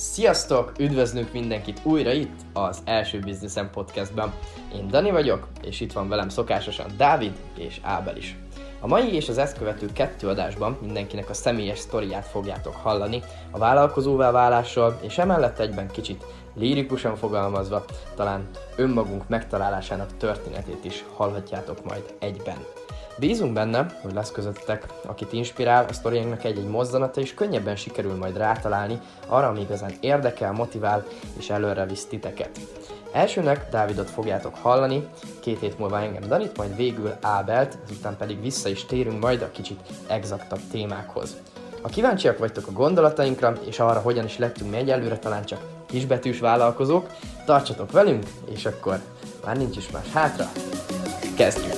Sziasztok! Üdvözlünk mindenkit újra itt, az Első Bizniszem Podcastben. Én Dani vagyok, és itt van velem szokásosan Dávid és Ábel is. A mai és az ezt követő kettő adásban mindenkinek a személyes sztoriát fogjátok hallani, a vállalkozóvá válásról, és emellett egyben kicsit lírikusan fogalmazva, talán önmagunk megtalálásának történetét is hallhatjátok majd egyben. Bízunk benne, hogy lesz közöttetek, akit inspirál, a sztoriánknak egy-egy mozzanata, és könnyebben sikerül majd rátalálni arra, ami igazán érdekel, motivál és előre visz titeket. Elsőnek Dávidot fogjátok hallani, két hét múlva engem Danit, majd végül Ábelt, ezután pedig vissza is térünk majd a kicsit exaktabb témákhoz. Ha kíváncsiak vagytok a gondolatainkra, és arra, hogyan is lettünk mi egyelőre talán csak kisbetűs vállalkozók, tartsatok velünk, és akkor már nincs is más hátra, kezdjük!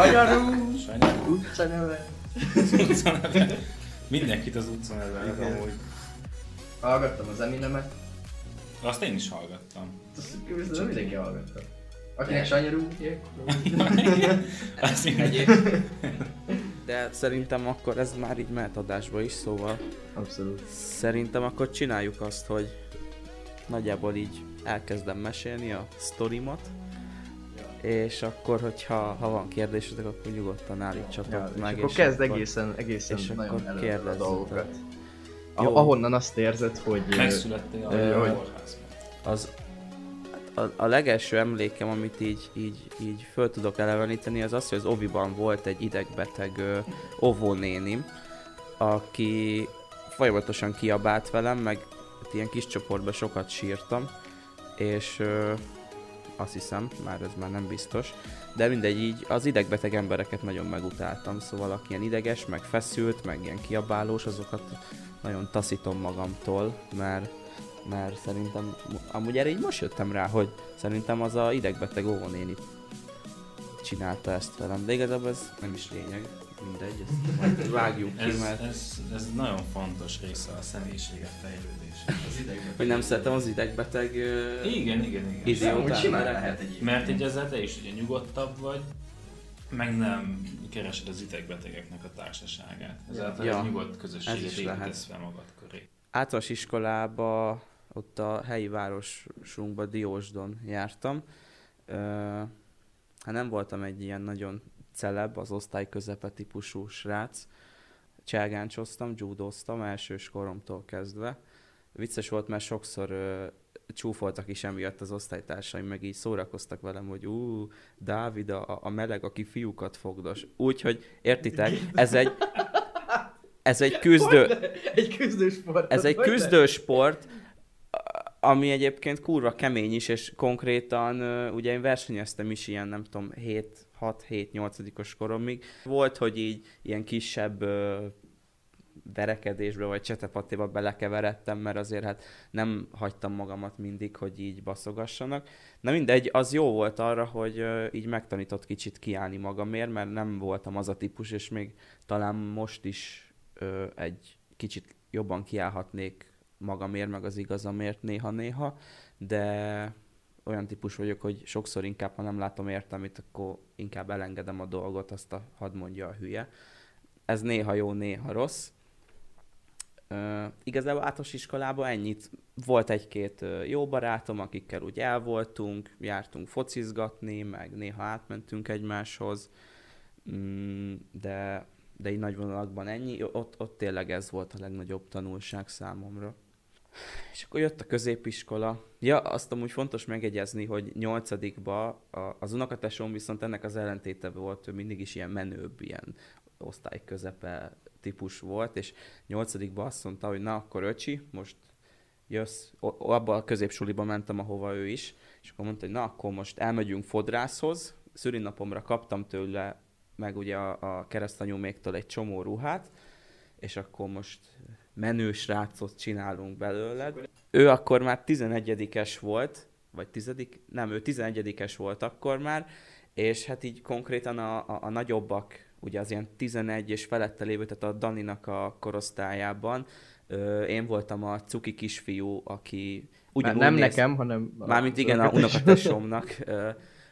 Sanyarú! Sanyarú? Utcaneve! Utcaneve. Mindenkit az utcaneve, ez Igen. amúgy. Hallgattam az Eminemet, Azt én is hallgattam. azt viszont mindenki hallgatta. Akinek sanyarú, Azt mindenki. De szerintem akkor ez már így mehet adásba is, szóval Abszolút. szerintem akkor csináljuk azt, hogy nagyjából így elkezdem mesélni a sztorimat, és akkor, hogyha ha van kérdésetek, akkor nyugodtan állítsatok Ja, meg. és akkor kezd egészen, egészen és nagyon akkor a dolgokat. Jó. Ah, ahonnan azt érzed, hogy... Megszülettél a Ö, hogy-. Az, a, a legelső emlékem, amit így, így, így föl tudok eleveníteni, az az, hogy az Oviban volt egy idegbeteg ö, óvónénim, aki folyamatosan kiabált velem, meg hát ilyen kis csoportban sokat sírtam, és ö, azt hiszem, már ez már nem biztos, de mindegy, így az idegbeteg embereket nagyon megutáltam, szóval aki ilyen ideges, meg feszült, meg ilyen kiabálós, azokat nagyon taszítom magamtól, mert mert szerintem, amúgy erre így most jöttem rá, hogy szerintem az a idegbeteg óvónéni csinálta ezt velem, de igazából ez nem is lényeg, mindegy, ezt majd vágjuk ki, Ez, mert ez, ez nagyon fontos része a személyiséget fejlődésnek. Az idegben. hogy nem szeretem az idegbeteg Igen, igen, igen. Idióta Úgy simán lehet egy Mert így ezzel te is ugye nyugodtabb vagy, meg nem keresed az idegbetegeknek a társaságát. Ezáltal Ja, egy nyugodt ez közösséget építesz fel magad köré. általános iskolába, ott a helyi városunkba, Diósdon jártam. Ö, hát nem voltam egy ilyen nagyon celeb, az osztály közepe típusú srác. Cselgáncsoztam, judóztam elsős koromtól kezdve. Vicces volt, mert sokszor ö, csúfoltak is emiatt az osztálytársaim, meg így szórakoztak velem, hogy ú, Dávid a, a meleg, aki fiúkat fogdos. Úgyhogy, értitek, ez egy, ez egy küzdő, Egy küzdősport. ez egy küzdősport, ami egyébként kurva kemény is, és konkrétan ugye én versenyeztem is ilyen, nem tudom, 7, 6-7-8-os koromig. Volt, hogy így ilyen kisebb verekedésbe vagy csetepatéba belekeveredtem, mert azért hát nem hagytam magamat mindig, hogy így baszogassanak. Na mindegy, az jó volt arra, hogy így megtanított kicsit kiállni magamért, mert nem voltam az a típus, és még talán most is egy kicsit jobban kiállhatnék magamért, meg az igazamért néha-néha, de olyan típus vagyok, hogy sokszor inkább, ha nem látom értelmét, akkor inkább elengedem a dolgot, azt a hadd mondja a hülye. Ez néha jó, néha rossz. Uh, igazából általános iskolában ennyit. Volt egy-két jó barátom, akikkel úgy el jártunk focizgatni, meg néha átmentünk egymáshoz, mm, de, de így nagy vonalakban ennyi. Ott, ott tényleg ez volt a legnagyobb tanulság számomra. És akkor jött a középiskola. Ja, azt amúgy fontos megegyezni, hogy nyolcadikba az unokatesóm viszont ennek az ellentéte volt, ő mindig is ilyen menőbb, ilyen osztály közepe típus volt, és nyolcadikba azt mondta, hogy na akkor öcsi, most jössz, abba a középsuliba mentem, ahova ő is, és akkor mondta, hogy na akkor most elmegyünk fodrászhoz, szülinapomra kaptam tőle meg ugye a, a keresztanyóméktől egy csomó ruhát, és akkor most menő srácot csinálunk belőled. Ő akkor már 11-es volt, vagy tizedik, nem, ő tizenegyedikes volt akkor már, és hát így konkrétan a, a, a nagyobbak, ugye az ilyen 11 és felette lévő, tehát a Daninak a korosztályában, ö, én voltam a cuki kisfiú, aki ugyanúgy Nem néz, nekem, hanem... Mármint igen, a unokatesomnak,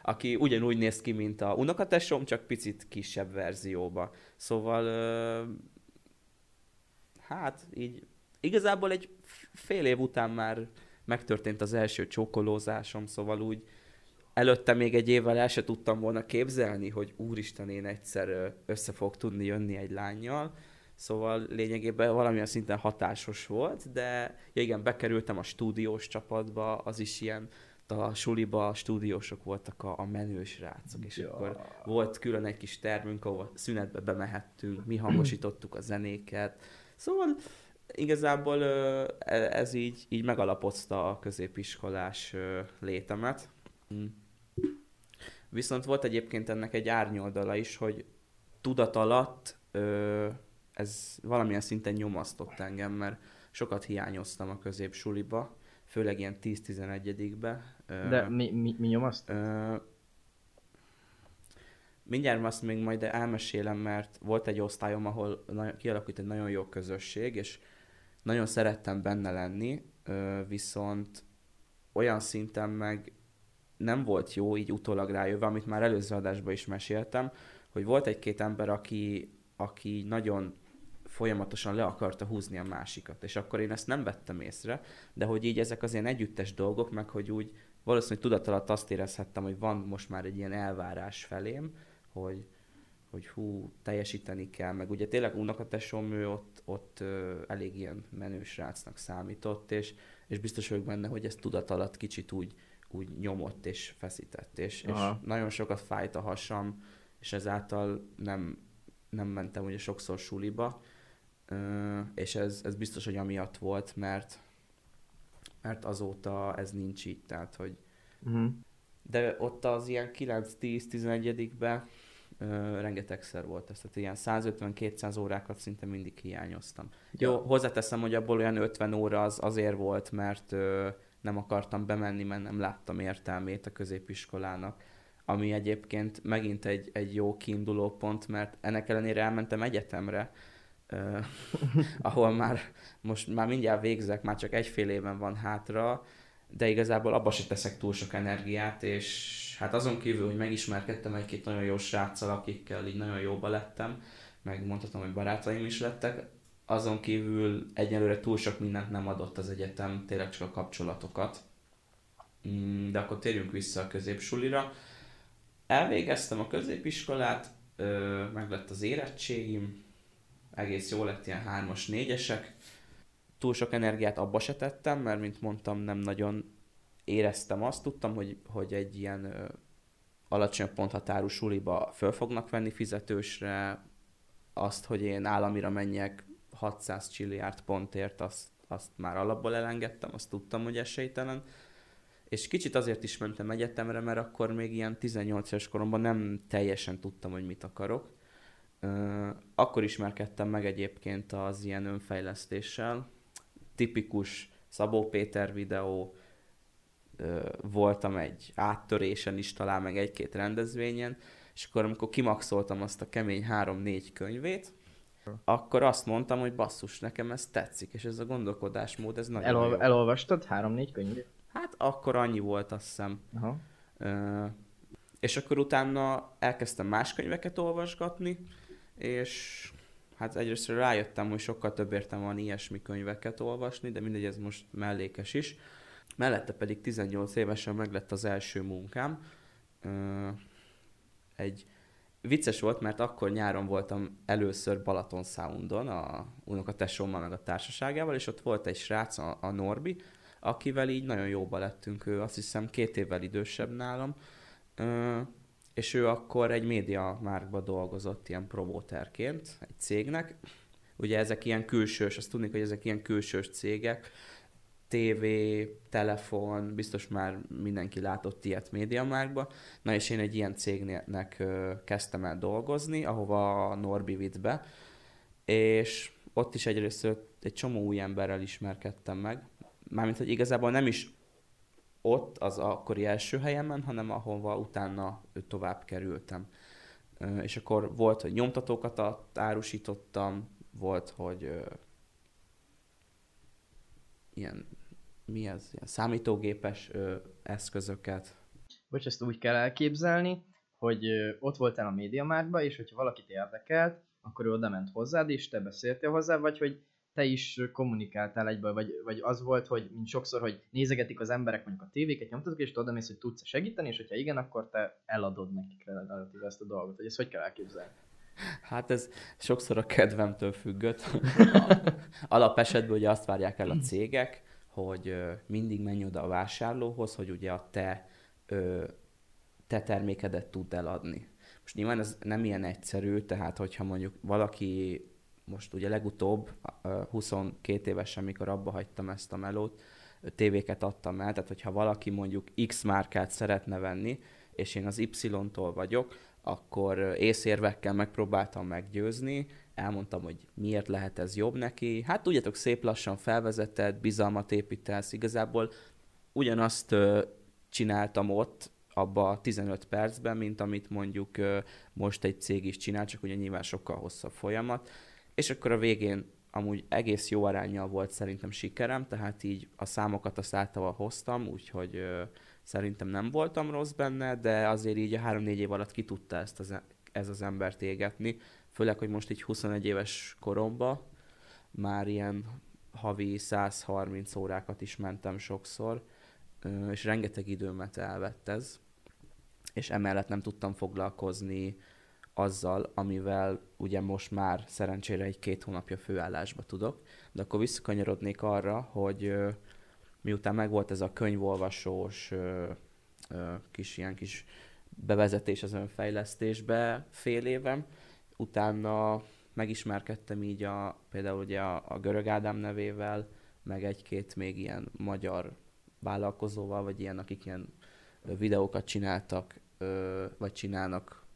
aki ugyanúgy néz ki, mint a unokatesom, csak picit kisebb verzióba. Szóval, ö, hát így igazából egy fél év után már megtörtént az első csókolózásom, szóval úgy előtte még egy évvel el se tudtam volna képzelni, hogy úristen, én egyszer össze fog tudni jönni egy lányjal. Szóval lényegében valamilyen szinten hatásos volt, de ja igen, bekerültem a stúdiós csapatba, az is ilyen, a suliba a stúdiósok voltak a, a menős rácok, és ja. akkor volt külön egy kis termünk, ahol szünetbe bemehettünk, mi hangosítottuk a zenéket. Szóval igazából e, ez így, így megalapozta a középiskolás létemet. Hm. Viszont volt egyébként ennek egy árnyoldala is, hogy tudat alatt ez valamilyen szinten nyomasztott engem, mert sokat hiányoztam a középsuliba, főleg ilyen 10-11-be. De mi, mi, mi nyomaszt? Mindjárt azt még majd elmesélem, mert volt egy osztályom, ahol kialakult egy nagyon jó közösség, és nagyon szerettem benne lenni, viszont olyan szinten meg nem volt jó így utólag rájövve, amit már előző adásban is meséltem, hogy volt egy-két ember, aki, aki nagyon folyamatosan le akarta húzni a másikat, és akkor én ezt nem vettem észre, de hogy így ezek az ilyen együttes dolgok, meg hogy úgy valószínűleg tudat alatt azt érezhettem, hogy van most már egy ilyen elvárás felém, hogy, hogy hú, teljesíteni kell, meg ugye tényleg unokatesom, ő ott, ott ö, elég ilyen menős rácnak számított, és, és biztos vagyok benne, hogy ez tudat alatt kicsit úgy, úgy nyomott és feszített, és, és nagyon sokat fájt a hasam, és ezáltal nem, nem mentem ugye sokszor suliba, ö, és ez, ez biztos, hogy amiatt volt, mert mert azóta ez nincs így, tehát hogy uh-huh. De ott az ilyen 9-10-11-ben rengetegszer volt ez, tehát ilyen 150-200 órákat szinte mindig hiányoztam. Ja. Jó, hozzáteszem, hogy abból olyan 50 óra az azért volt, mert ö, nem akartam bemenni, mert nem láttam értelmét a középiskolának, ami egyébként megint egy, egy jó kiinduló pont, mert ennek ellenére elmentem egyetemre, uh, ahol már most már mindjárt végzek, már csak egyfél éven van hátra, de igazából abba se teszek túl sok energiát, és hát azon kívül, hogy megismerkedtem egy-két nagyon jó sráccal, akikkel így nagyon jóba lettem, meg mondhatom, hogy barátaim is lettek, azon kívül egyelőre túl sok mindent nem adott az egyetem, tényleg csak a kapcsolatokat. Mm, de akkor térjünk vissza a középsulira. Elvégeztem a középiskolát, meg lett az érettségim, egész jó lett, ilyen hármas, négyesek. Túl sok energiát abba se tettem, mert mint mondtam, nem nagyon éreztem azt, tudtam, hogy, hogy egy ilyen ö, alacsony ponthatárú suliba föl fognak venni fizetősre, azt, hogy én államira menjek 600 csilliárd pontért, azt, azt már alapból elengedtem, azt tudtam, hogy esélytelen. És kicsit azért is mentem egyetemre, mert akkor még ilyen 18 éves koromban nem teljesen tudtam, hogy mit akarok. Akkor ismerkedtem meg egyébként az ilyen önfejlesztéssel. Tipikus Szabó Péter videó, voltam egy áttörésen is, talán meg egy-két rendezvényen, és akkor amikor kimaxoltam azt a kemény három-négy könyvét, akkor azt mondtam, hogy basszus, nekem ez tetszik, és ez a gondolkodásmód, ez nagyon Elol- jó. Elolvastad három-négy könyvét? Hát akkor annyi volt, azt hiszem. Aha. Ö, és akkor utána elkezdtem más könyveket olvasgatni, és hát egyrészt rájöttem, hogy sokkal több értem van ilyesmi könyveket olvasni, de mindegy, ez most mellékes is. Mellette pedig 18 évesen meglett az első munkám. Egy vicces volt, mert akkor nyáron voltam először Balaton Soundon, a unokatesómmal meg a társaságával, és ott volt egy srác, a, a Norbi, akivel így nagyon jóba lettünk, ő azt hiszem két évvel idősebb nálam, és ő akkor egy média márkba dolgozott ilyen promóterként egy cégnek. Ugye ezek ilyen külsős, azt tudni, hogy ezek ilyen külsős cégek, TV, telefon, biztos már mindenki látott ilyet médiamárkba. Na és én egy ilyen cégnek kezdtem el dolgozni, ahova Norbi vitt be, és ott is egyrészt egy csomó új emberrel ismerkedtem meg. Mármint, hogy igazából nem is ott az akkori első helyemen, hanem ahova utána tovább kerültem. És akkor volt, hogy nyomtatókat árusítottam, volt, hogy ilyen, mi ez, ilyen számítógépes eszközöket. Bocs, ezt úgy kell elképzelni, hogy ott voltál a médiamárkba, és hogyha valakit érdekelt, akkor ő oda ment hozzád, és te beszéltél hozzá, vagy hogy te is kommunikáltál egyből, vagy, vagy az volt, hogy mint sokszor, hogy nézegetik az emberek mondjuk a tévéket, nyomtatok, és oda mész, hogy tudsz segíteni, és hogyha igen, akkor te eladod nekik relatív ezt a dolgot, hogy ezt hogy kell elképzelni? Hát ez sokszor a kedvemtől függött. Alapesetben ugye azt várják el a cégek, hogy mindig menj oda a vásárlóhoz, hogy ugye a te, te termékedet tud eladni. Most nyilván ez nem ilyen egyszerű, tehát hogyha mondjuk valaki most ugye legutóbb, 22 évesen, amikor abba hagytam ezt a melót, tévéket adtam el, tehát hogyha valaki mondjuk X márkát szeretne venni, és én az Y-tól vagyok, akkor észérvekkel megpróbáltam meggyőzni, elmondtam, hogy miért lehet ez jobb neki. Hát tudjátok, szép lassan felvezetett, bizalmat építesz, igazából ugyanazt csináltam ott, abba a 15 percben, mint amit mondjuk most egy cég is csinál, csak ugye nyilván sokkal hosszabb folyamat és akkor a végén amúgy egész jó arányjal volt szerintem sikerem, tehát így a számokat azt általában hoztam, úgyhogy ö, szerintem nem voltam rossz benne, de azért így a 3-4 év alatt ki tudta ezt az, e, ez az embert égetni, főleg, hogy most így 21 éves koromba már ilyen havi 130 órákat is mentem sokszor, és rengeteg időmet elvett ez, és emellett nem tudtam foglalkozni azzal, amivel ugye most már szerencsére egy két hónapja főállásba tudok, de akkor visszakanyarodnék arra, hogy miután megvolt ez a könyvolvasós kis ilyen kis bevezetés az önfejlesztésbe fél évem, utána megismerkedtem így a, például ugye a, a Görög Ádám nevével, meg egy-két még ilyen magyar vállalkozóval, vagy ilyen, akik ilyen videókat csináltak, vagy csinálnak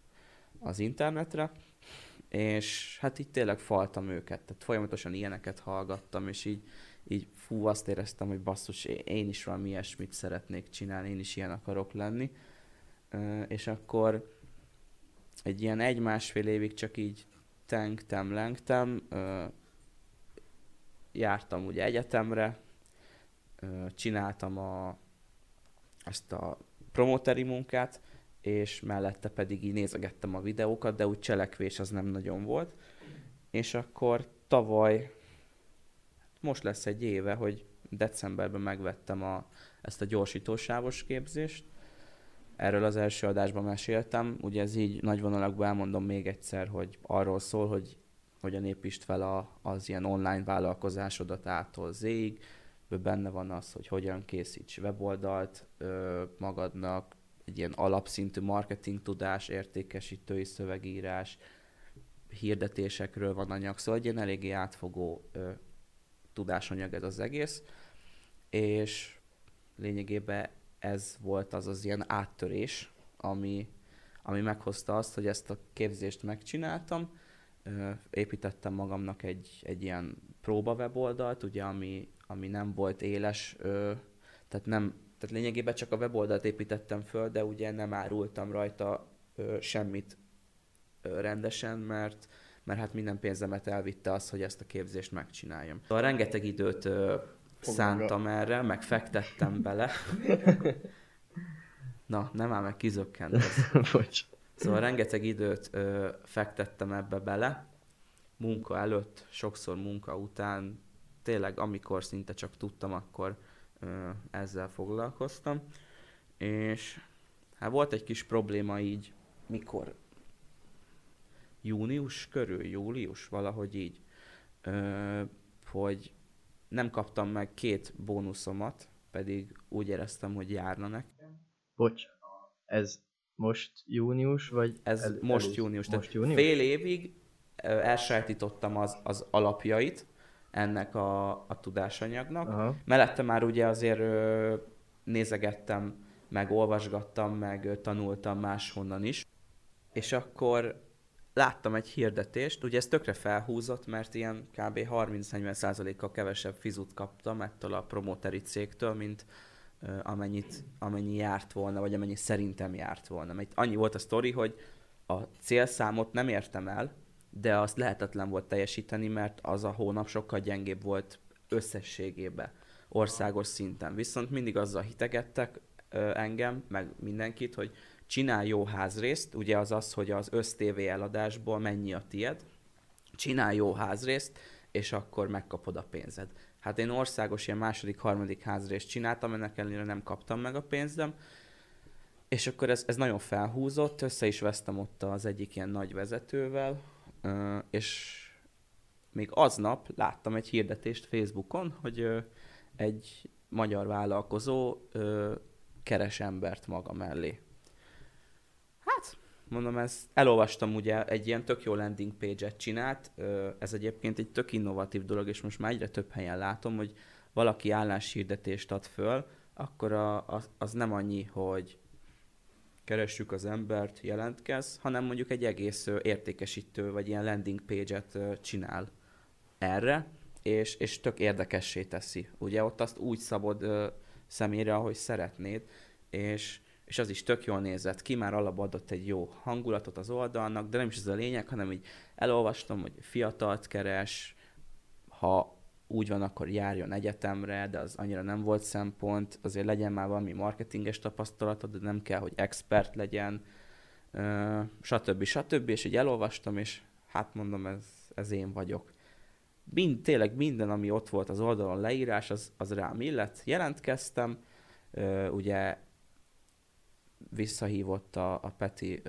az internetre, és hát így tényleg faltam őket, tehát folyamatosan ilyeneket hallgattam, és így, így fú, azt éreztem, hogy basszus, én is valami ilyesmit szeretnék csinálni, én is ilyen akarok lenni. És akkor egy ilyen egy-másfél évig csak így tengtem, lengtem, jártam ugye egyetemre, csináltam a, ezt a promoteri munkát, és mellette pedig így nézegettem a videókat, de úgy cselekvés az nem nagyon volt. És akkor tavaly, most lesz egy éve, hogy decemberben megvettem a, ezt a gyorsítósávos képzést. Erről az első adásban meséltem. Ugye ez így nagy vonalakban elmondom még egyszer, hogy arról szól, hogy hogyan építsd fel a, az ilyen online vállalkozásodat ától Z-ig. Benne van az, hogy hogyan készíts weboldalt ö, magadnak, egy ilyen alapszintű marketing tudás, értékesítői szövegírás, hirdetésekről van anyag, szóval egy ilyen eléggé átfogó ö, tudásanyag ez az egész, és lényegében ez volt az az ilyen áttörés, ami, ami meghozta azt, hogy ezt a képzést megcsináltam, ö, építettem magamnak egy, egy ilyen próba weboldalt, ugye, ami, ami nem volt éles, ö, tehát nem tehát lényegében csak a weboldalt építettem föl, de ugye nem árultam rajta ö, semmit ö, rendesen, mert mert hát minden pénzemet elvitte az, hogy ezt a képzést megcsináljam. Szóval rengeteg időt ö, szántam erre, meg fektettem bele. Na, nem áll meg kizökkent. Bocs. Szóval rengeteg időt ö, fektettem ebbe bele, munka előtt, sokszor munka után, tényleg amikor szinte csak tudtam, akkor ezzel foglalkoztam, és hát volt egy kis probléma így, mikor június körül, július, valahogy így, hogy nem kaptam meg két bónuszomat, pedig úgy éreztem, hogy járna nekem. Bocs, ez most június, vagy? Ez el, most előz, június. Most tehát június? Fél évig elsajátítottam az, az alapjait, ennek a, a tudásanyagnak. Aha. Mellette már ugye azért ö, nézegettem, meg olvasgattam, meg ö, tanultam máshonnan is. És akkor láttam egy hirdetést, ugye ez tökre felhúzott, mert ilyen kb. 30-40%-kal kevesebb fizut kaptam ettől a promoteri cégtől, mint ö, amennyit, amennyi járt volna, vagy amennyi szerintem járt volna. Mert annyi volt a sztori, hogy a célszámot nem értem el, de azt lehetetlen volt teljesíteni, mert az a hónap sokkal gyengébb volt összességében, országos szinten. Viszont mindig azzal hitegettek engem, meg mindenkit, hogy csinálj jó házrészt, ugye az az, hogy az össz-TV eladásból mennyi a tied, csinálj jó házrészt, és akkor megkapod a pénzed. Hát én országos ilyen második, harmadik házrészt csináltam, ennek ellenére nem kaptam meg a pénzem, és akkor ez, ez nagyon felhúzott, össze is vesztem ott az egyik ilyen nagy vezetővel, és még aznap láttam egy hirdetést Facebookon, hogy egy magyar vállalkozó keres embert maga mellé. Hát, mondom, ez elolvastam ugye, egy ilyen tök jó landing page-et csinált, ez egyébként egy tök innovatív dolog, és most már egyre több helyen látom, hogy valaki álláshirdetést ad föl, akkor a, az, az nem annyi, hogy keressük az embert, jelentkez, hanem mondjuk egy egész értékesítő, vagy ilyen landing page-et csinál erre, és, és tök érdekessé teszi. Ugye ott azt úgy szabod ö, személyre, ahogy szeretnéd, és, és az is tök jól nézett ki, már alapban adott egy jó hangulatot az oldalnak, de nem is ez a lényeg, hanem így elolvastam, hogy fiatalt keres, ha úgy van, akkor járjon egyetemre, de az annyira nem volt szempont, azért legyen már valami marketinges tapasztalatod, de nem kell, hogy expert legyen, stb. stb. És így elolvastam, és hát mondom, ez, ez én vagyok. Mind, tényleg minden, ami ott volt az oldalon leírás, az, az rám illet. Jelentkeztem, ugye visszahívott a, a Peti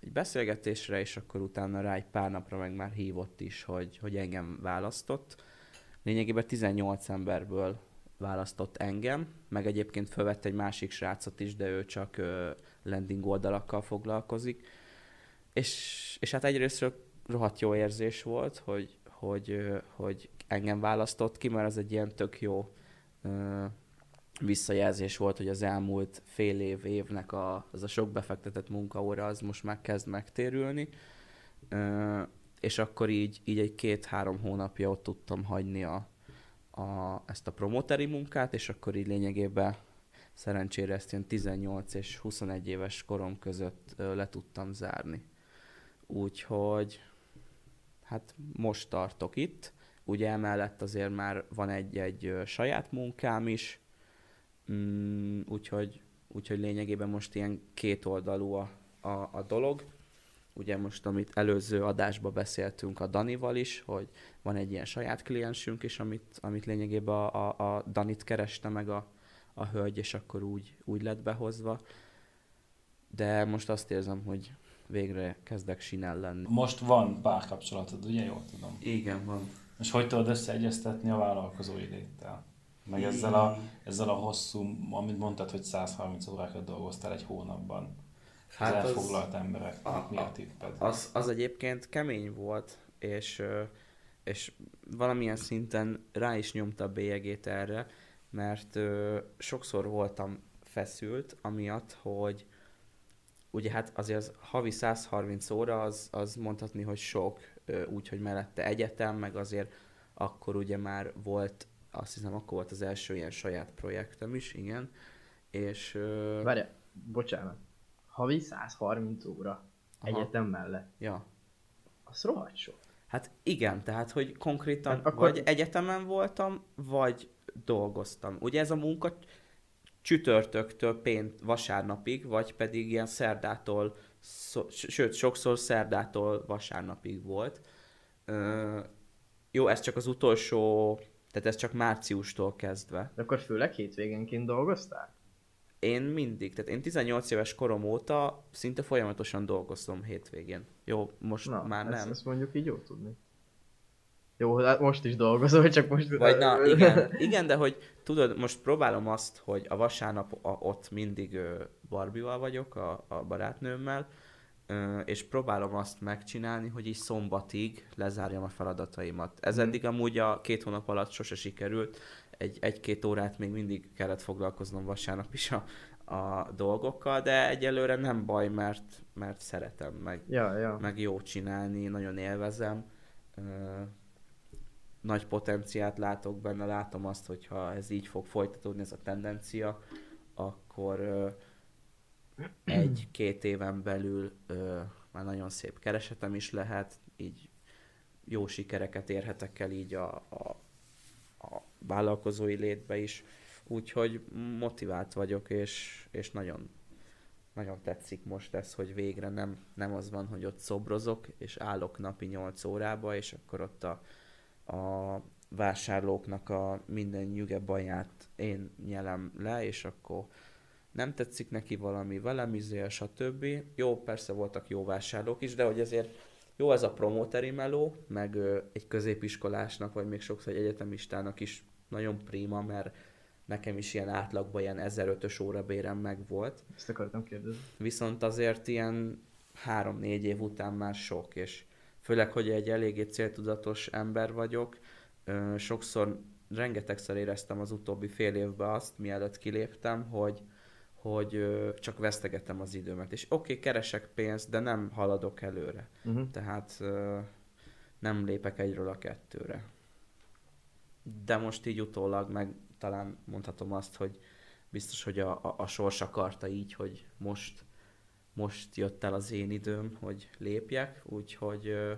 egy beszélgetésre, és akkor utána rá egy pár napra meg már hívott is, hogy, hogy engem választott. Lényegében 18 emberből választott engem, meg egyébként felvett egy másik srácot is, de ő csak ö, landing oldalakkal foglalkozik. És, és hát egyrészt rohadt jó érzés volt, hogy, hogy, hogy engem választott ki, mert ez egy ilyen tök jó ö, visszajelzés volt, hogy az elmúlt fél év, évnek a, az a sok befektetett munkaóra, az most már kezd megtérülni. És akkor így, így egy két-három hónapja ott tudtam hagyni a, a, ezt a promoteri munkát, és akkor így lényegében szerencsére ezt ilyen 18 és 21 éves korom között ö, le tudtam zárni. Úgyhogy hát most tartok itt. Ugye emellett azért már van egy-egy saját munkám is, mm, úgyhogy, úgyhogy lényegében most ilyen kétoldalú a, a, a dolog. Ugye most, amit előző adásban beszéltünk a Danival is, hogy van egy ilyen saját kliensünk is, amit, amit lényegében a, a, a Danit kereste meg a, a hölgy, és akkor úgy, úgy lett behozva. De most azt érzem, hogy végre kezdek sinel lenni. Most van párkapcsolatod, ugye? Jól tudom. Igen, van. És hogy tudod összeegyeztetni a vállalkozói léttel? Meg ezzel a, ezzel a hosszú, amit mondtad, hogy 130 órákat dolgoztál egy hónapban. Hát az az- elfoglalt embereknek a- mi a tipped? Az, az egyébként kemény volt, és, és valamilyen szinten rá is nyomta a bélyegét erre, mert sokszor voltam feszült, amiatt, hogy ugye hát azért az havi 130 óra, az, az mondhatni, hogy sok, úgyhogy mellette egyetem, meg azért akkor ugye már volt, azt hiszem akkor volt az első ilyen saját projektem is, igen, és... Várja, bocsánat. Havi 130 óra Aha. egyetem mellett. ja. Az rohadt sok. Hát igen, tehát hogy konkrétan Hát akkor... vagy egyetemen voltam, vagy dolgoztam. Ugye ez a munka csütörtöktől pént vasárnapig, vagy pedig ilyen szerdától, szó, sőt, sokszor szerdától vasárnapig volt. Ö, jó, ez csak az utolsó, tehát ez csak márciustól kezdve. De akkor főleg hétvégenként dolgoztál? Én mindig, tehát én 18 éves korom óta szinte folyamatosan dolgozom hétvégén. Jó, most Na, már ezt, nem. ezt mondjuk így jó tudni. Jó, hát most is dolgozol, csak most... Vagy na, igen, igen, de hogy tudod, most próbálom azt, hogy a vasárnap a, ott mindig Barbival vagyok, a, a barátnőmmel, és próbálom azt megcsinálni, hogy így szombatig lezárjam a feladataimat. Ez Mhm. eddig amúgy a két hónap alatt sose sikerült, egy, egy-két órát még mindig kellett foglalkoznom vasárnap is a, a dolgokkal, de egyelőre nem baj, mert, mert szeretem, meg, Ja, ja. meg jó csinálni, nagyon élvezem. Ö, nagy potenciát látok benne, látom azt, hogyha ez így fog folytatódni, ez a tendencia, akkor ö, egy-két éven belül ö, már nagyon szép keresetem is lehet, így jó sikereket érhetek el így a, a, a vállalkozói létbe is. Úgyhogy motivált vagyok, és, és nagyon, nagyon tetszik most ez, hogy végre nem, nem az van, hogy ott szobrozok, és állok napi 8 órába, és akkor ott a, a vásárlóknak a minden nyüge baját én nyelem le, és akkor nem tetszik neki valami, velem izél, stb. Jó, persze voltak jó vásárlók is, de hogy ezért jó ez a promoteri meló, meg ö, egy középiskolásnak, vagy még sokszor egy egyetemistának is nagyon prima, mert nekem is ilyen átlagban ilyen 1005-ös órabérem meg volt. Ezt akartam kérdezni. Viszont azért ilyen 3-4 év után már sok, és főleg, hogy egy eléggé céltudatos ember vagyok, sokszor rengetegszer éreztem az utóbbi fél évben azt, mielőtt kiléptem, hogy, hogy csak vesztegetem az időmet. És oké, okay, keresek pénzt, de nem haladok előre. Uh-huh. Tehát nem lépek egyről a kettőre. De most így utólag meg talán mondhatom azt, hogy biztos, hogy a, a, a sors akarta így, hogy most, most jött el az én időm, hogy lépjek, úgyhogy ö,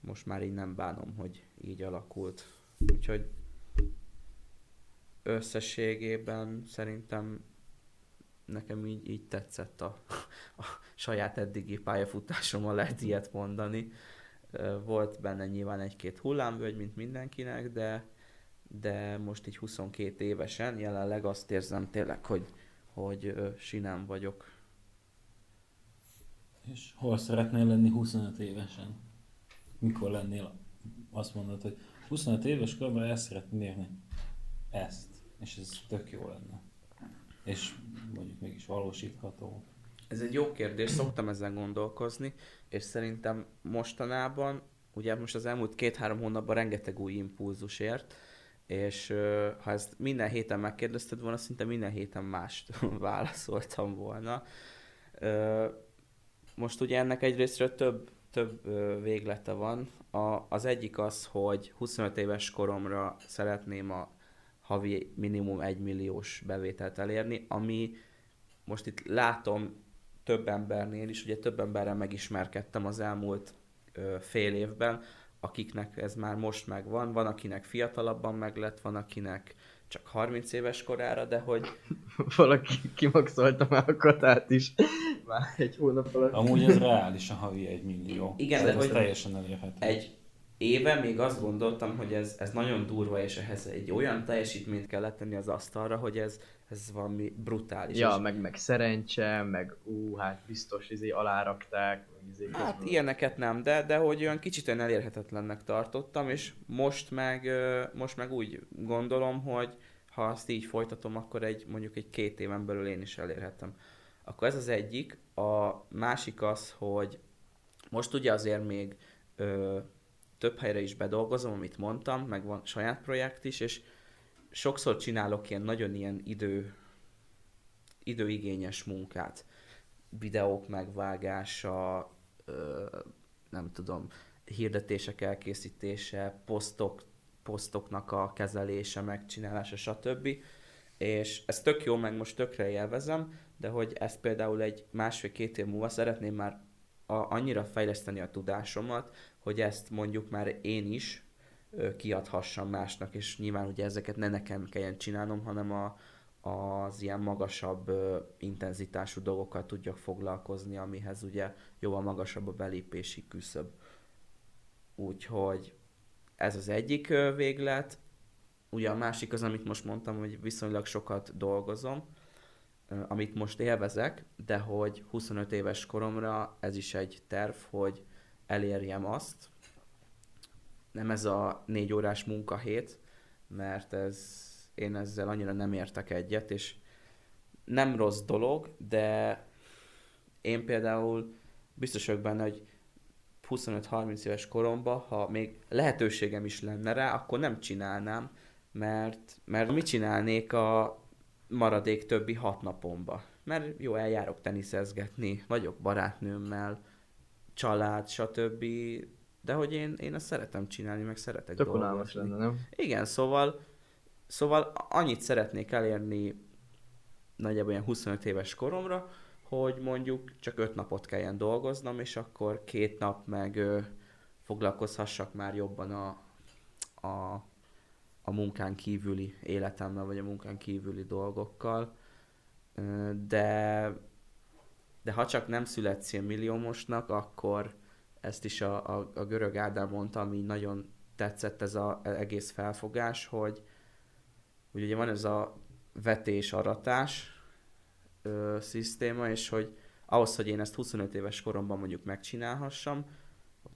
most már így nem bánom, hogy így alakult. Úgyhogy összességében szerintem nekem így, így tetszett a, a saját eddigi pályafutásommal lehet ilyet mondani. Volt benne nyilván egy-két hullámvölgy, mint mindenkinek, de, de most így 22 évesen jelenleg azt érzem tényleg, hogy, hogy sinem vagyok. És hol szeretnél lenni 25 évesen? Mikor lennél, azt mondod, hogy 25 éves korban el szeretném érni ezt, és ez tök jó lenne. És mondjuk mégis valósítható. Ez egy jó kérdés, szoktam ezen gondolkozni, és szerintem mostanában, ugye most az elmúlt két-három hónapban rengeteg új impulzus ért, és ha ezt minden héten megkérdezted volna, szinte minden héten mást válaszoltam volna. Most ugye ennek egyrésztről több, több véglete van. A, az egyik az, hogy 25 éves koromra szeretném a havi minimum 1 milliós bevételt elérni, ami most itt látom több embernél is, ugye több emberrel megismerkedtem az elmúlt ö, fél évben, akiknek ez már most megvan, van akinek fiatalabban meg lett, van akinek csak 30 éves korára, de hogy Valaki kimaxolta már a katát is. Már egy hónap alatt. Amúgy ez reális a havi 1 millió. Igen, ez de hogy- teljesen elérhető. egy éve még azt gondoltam, hogy ez, ez nagyon durva, és ehhez egy olyan teljesítményt kell letenni az asztalra, hogy ez, ez valami brutális. Ja, És meg, meg szerencse, meg ú, hát biztos izé alárakták, izé Hát közben- ilyeneket nem, de, de hogy olyan kicsit olyan elérhetetlennek tartottam, és most meg, most meg úgy gondolom, hogy ha azt így folytatom, akkor egy mondjuk egy két éven belül én is elérhetem. Akkor ez az egyik. A másik az, hogy most ugye azért még ö, több helyre is bedolgozom, amit mondtam, meg van saját projekt is, és sokszor csinálok ilyen nagyon ilyen idő, időigényes munkát. Videók megvágása, ö, nem tudom, hirdetések elkészítése, posztok, posztoknak a kezelése, megcsinálása, stb. És ez tök jó, meg most tökre élvezem, de hogy ezt például egy másfél-két év múlva szeretném már a, annyira fejleszteni a tudásomat, hogy ezt mondjuk már én is kiadhassam másnak, és nyilván ugye ezeket ne nekem kelljen csinálnom, hanem a, az ilyen magasabb intenzitású dolgokkal tudjak foglalkozni, amihez ugye jóval magasabb a belépési küszöb. Úgyhogy ez az egyik véglet. Ugye a másik az, amit most mondtam, hogy viszonylag sokat dolgozom, amit most élvezek, de hogy 25 éves koromra ez is egy terv, hogy elérjem azt, nem ez a négy órás munkahét, mert ez, én ezzel annyira nem értek egyet, és nem rossz dolog, de én például biztos vagyok benne, hogy 25-30 éves koromban, ha még lehetőségem is lenne rá, akkor nem csinálnám, mert, mert mit csinálnék a maradék többi hat napomba? Mert jó, eljárok teniszezgetni, vagyok barátnőmmel, család, stb. de hogy én, én ezt szeretem csinálni, meg szeretek Tök dolgozni. lenne, nem? Igen, szóval, szóval annyit szeretnék elérni nagyjából ilyen 25 éves koromra, hogy mondjuk csak 5 napot kelljen dolgoznom, és akkor két nap meg ö, foglalkozhassak már jobban a, a, a munkán kívüli életemmel, vagy a munkán kívüli dolgokkal. De, de ha csak nem születsz milliómosnak, akkor ezt is a, a, a görög Ádám mondta, ami nagyon tetszett ez az egész felfogás, hogy, hogy ugye van ez a vetés-aratás ö, szisztéma, és hogy ahhoz, hogy én ezt 25 éves koromban mondjuk megcsinálhassam,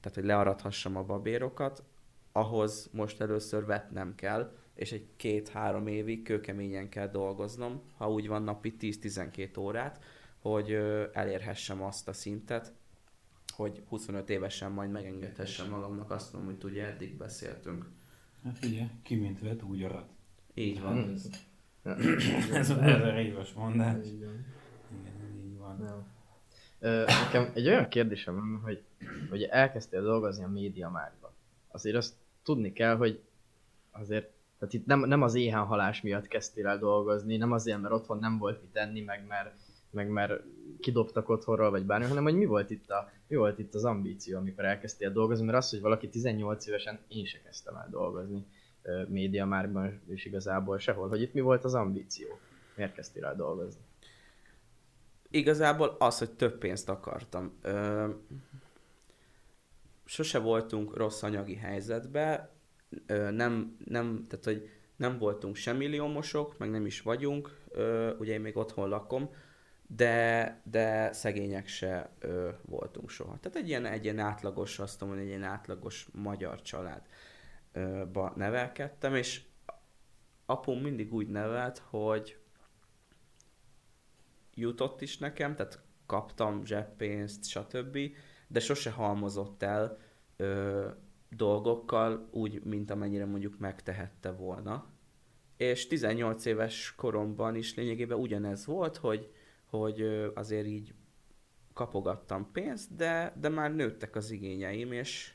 tehát hogy learathassam a babérokat, ahhoz most először vetnem kell, és egy két-három évig kőkeményen kell dolgoznom, ha úgy van napi 10-12 órát, hogy elérhessem azt a szintet, hogy 25 évesen majd megengedhessem magamnak azt hogy ugye eddig beszéltünk. Hát ugye, ki mint vet, úgy arat. Így van. Hm. Ez az ezer éves mondás. Igen, így van. Nem. Ö, nekem egy olyan kérdésem van, hogy, hogy elkezdtél dolgozni a média márkba. Azért azt tudni kell, hogy azért, tehát itt nem, nem az éhenhalás miatt kezdtél el dolgozni, nem azért, mert otthon nem volt mit enni, meg mert, meg mert kidobtak otthonról, vagy bármi, hanem hogy mi volt itt, a, mi volt itt az ambíció, amikor elkezdtél dolgozni, mert az, hogy valaki 18 évesen, én se kezdtem el dolgozni média márkban, és igazából sehol, hogy itt mi volt az ambíció, miért kezdtél el dolgozni. Igazából az, hogy több pénzt akartam. Ö, sose voltunk rossz anyagi helyzetbe, ö, nem, nem, tehát hogy nem voltunk sem milliómosok, meg nem is vagyunk, ö, ugye én még otthon lakom, de, de szegények se ö, voltunk soha. Tehát egy ilyen, egy ilyen átlagos, azt mondom, egy ilyen átlagos magyar családba nevelkedtem, és apum mindig úgy nevelt, hogy jutott is nekem, tehát kaptam zseppénzt, stb., de sose halmozott el ö, dolgokkal úgy, mint amennyire mondjuk megtehette volna. És 18 éves koromban is lényegében ugyanez volt, hogy, hogy azért így kapogattam pénzt, de, de már nőttek az igényeim, és,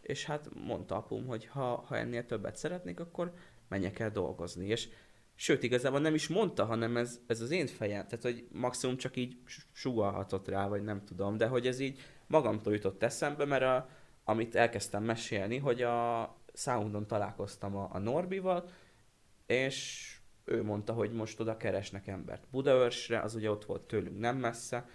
és hát mondta apum, hogy ha, ha ennél többet szeretnék, akkor menjek el dolgozni. És Sőt, igazából nem is mondta, hanem ez, ez az én fejem. Tehát, hogy maximum csak így sugalhatott rá, vagy nem tudom, de hogy ez így magamtól jutott eszembe, mert a, amit elkezdtem mesélni, hogy a Soundon találkoztam a, a Norbival, és ő mondta, hogy most oda keresnek embert Budaörsre, az ugye ott volt tőlünk nem messze,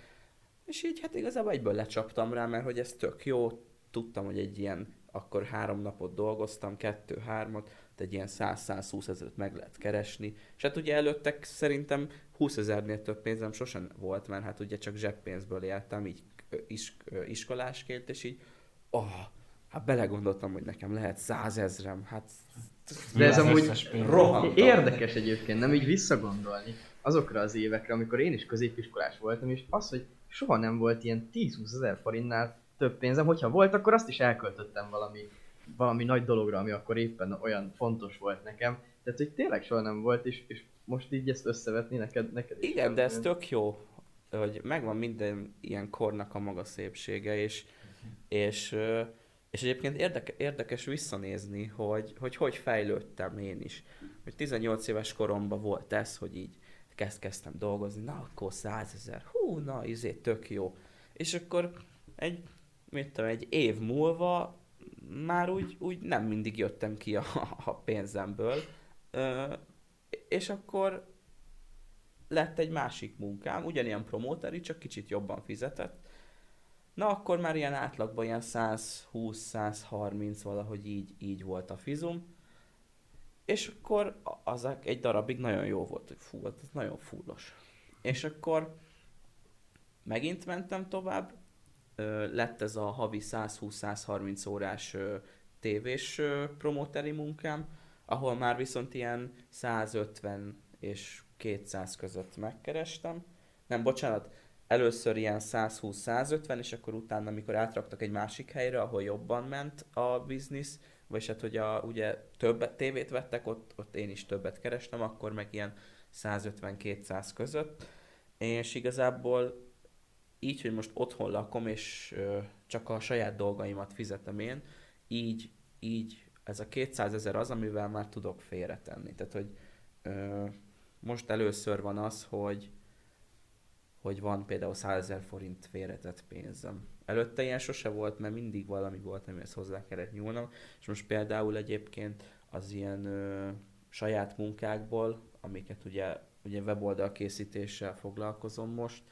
és így hát igazából egyből lecsaptam rá, mert hogy ez tök jó, tudtam, hogy egy ilyen, akkor három napot dolgoztam, kettő-hármat, egy ilyen 100-120 ezeret meg lehet keresni. És hát ugye előttek szerintem 20 ezernél több pénzem sosem volt, mert hát ugye csak zseppénzből éltem, így is, iskolásként, és így, oh, hát belegondoltam, hogy nekem lehet 100 ezrem, hát De ez amúgy rohantam. Érdekes egyébként, nem így visszagondolni azokra az évekre, amikor én is középiskolás voltam, és az, hogy soha nem volt ilyen 10-20 ezer forintnál több pénzem, hogyha volt, akkor azt is elköltöttem valami, valami nagy dologra, ami akkor éppen olyan fontos volt nekem. Tehát, hogy tényleg soha nem volt, és, és most így ezt összevetni neked, neked is. Igen, de ez tök jó, hogy megvan minden ilyen kornak a maga szépsége, és, és, és egyébként érdeke, érdekes visszanézni, hogy, hogy hogy fejlődtem én is. Hogy 18 éves koromban volt ez, hogy így kezd, kezdtem dolgozni, na akkor 100 ezer, hú, na izé, tök jó. És akkor egy, mit tudom, egy év múlva már úgy, úgy nem mindig jöttem ki a, a pénzemből, Ö, és akkor lett egy másik munkám, ugyanilyen promóteri, csak kicsit jobban fizetett. Na akkor már ilyen átlagban ilyen 120-130 valahogy így, így volt a fizum. És akkor az egy darabig nagyon jó volt, hogy fú, ez nagyon fullos. És akkor megint mentem tovább, lett ez a havi 120-130 órás ö, tévés ö, promóteri munkám, ahol már viszont ilyen 150 és 200 között megkerestem. Nem, bocsánat, először ilyen 120-150, és akkor utána, amikor átraktak egy másik helyre, ahol jobban ment a biznisz, vagyis hát, hogy a, ugye többet tévét vettek, ott, ott én is többet kerestem, akkor meg ilyen 150-200 között, és igazából így, hogy most otthon lakom, és csak a saját dolgaimat fizetem én, így, így ez a 200 ezer az, amivel már tudok félretenni. Tehát, hogy ö, most először van az, hogy hogy van például 100 ezer forint félretett pénzem. Előtte ilyen sose volt, mert mindig valami volt, amihez hozzá kellett nyúlnom, és most például egyébként az ilyen ö, saját munkákból, amiket ugye, ugye weboldal készítéssel foglalkozom most,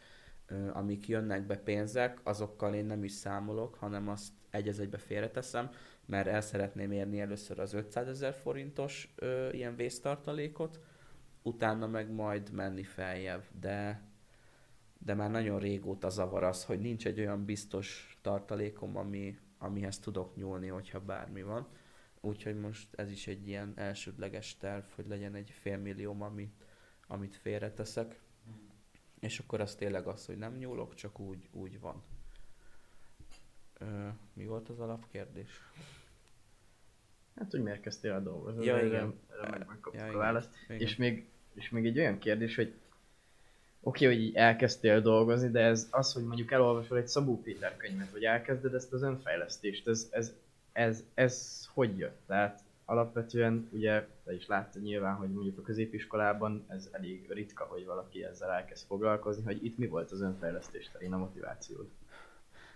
ö, amik jönnek be pénzek, azokkal én nem is számolok, hanem azt egy egybe félreteszem, mert el szeretném érni először az 500 ezer forintos ö, ilyen vésztartalékot, utána meg majd menni feljebb, de de már nagyon régóta zavar az, hogy nincs egy olyan biztos tartalékom, ami, amihez tudok nyúlni, hogyha bármi van. Úgyhogy most ez is egy ilyen elsődleges terv, hogy legyen egy félmillióm, amit, amit félreteszek. És akkor az tényleg az, hogy nem nyúlok, csak úgy, úgy van. Ö, mi volt az alapkérdés? Hát, hogy miért kezdtél el dolgozni? Ja, erre, igen. Erre megkaptuk Ja, a választ. Igen. És még, és még egy olyan kérdés, hogy oké, hogy így elkezdtél dolgozni, de ez az, hogy mondjuk elolvasol egy Szabó Péter könyvet, vagy elkezded ezt az önfejlesztést, ez, ez, ez, ez hogy jött? Tehát alapvetően ugye te is láttad nyilván, hogy mondjuk a középiskolában ez elég ritka, hogy valaki ezzel elkezd foglalkozni, hogy itt mi volt az önfejlesztés terén a motivációd?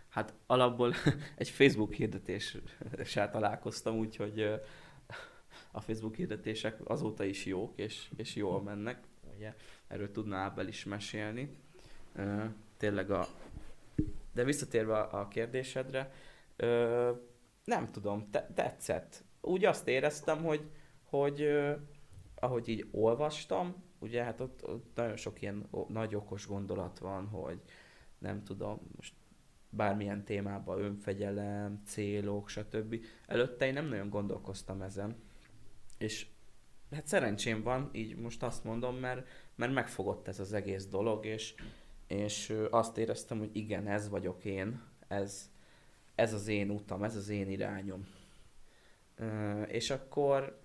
Hát alapból egy Facebook hirdetéssel találkoztam, úgyhogy a Facebook hirdetések azóta is jók, és, és jól mennek. Ugye, erről tudná Ábel is mesélni. Tényleg a... De visszatérve a kérdésedre, nem tudom, te, tetszett. Úgy azt éreztem, hogy, hogy ö, ahogy így olvastam, ugye hát ott, ott nagyon sok ilyen nagy okos gondolat van, hogy nem tudom, most bármilyen témában, önfegyelem, célok, stb. Előtte én nem nagyon gondolkoztam ezen, és hát szerencsém van, így most azt mondom, mert, mert megfogott ez az egész dolog, és, és azt éreztem, hogy igen, ez vagyok én, ez, ez az én utam, ez az én irányom. És akkor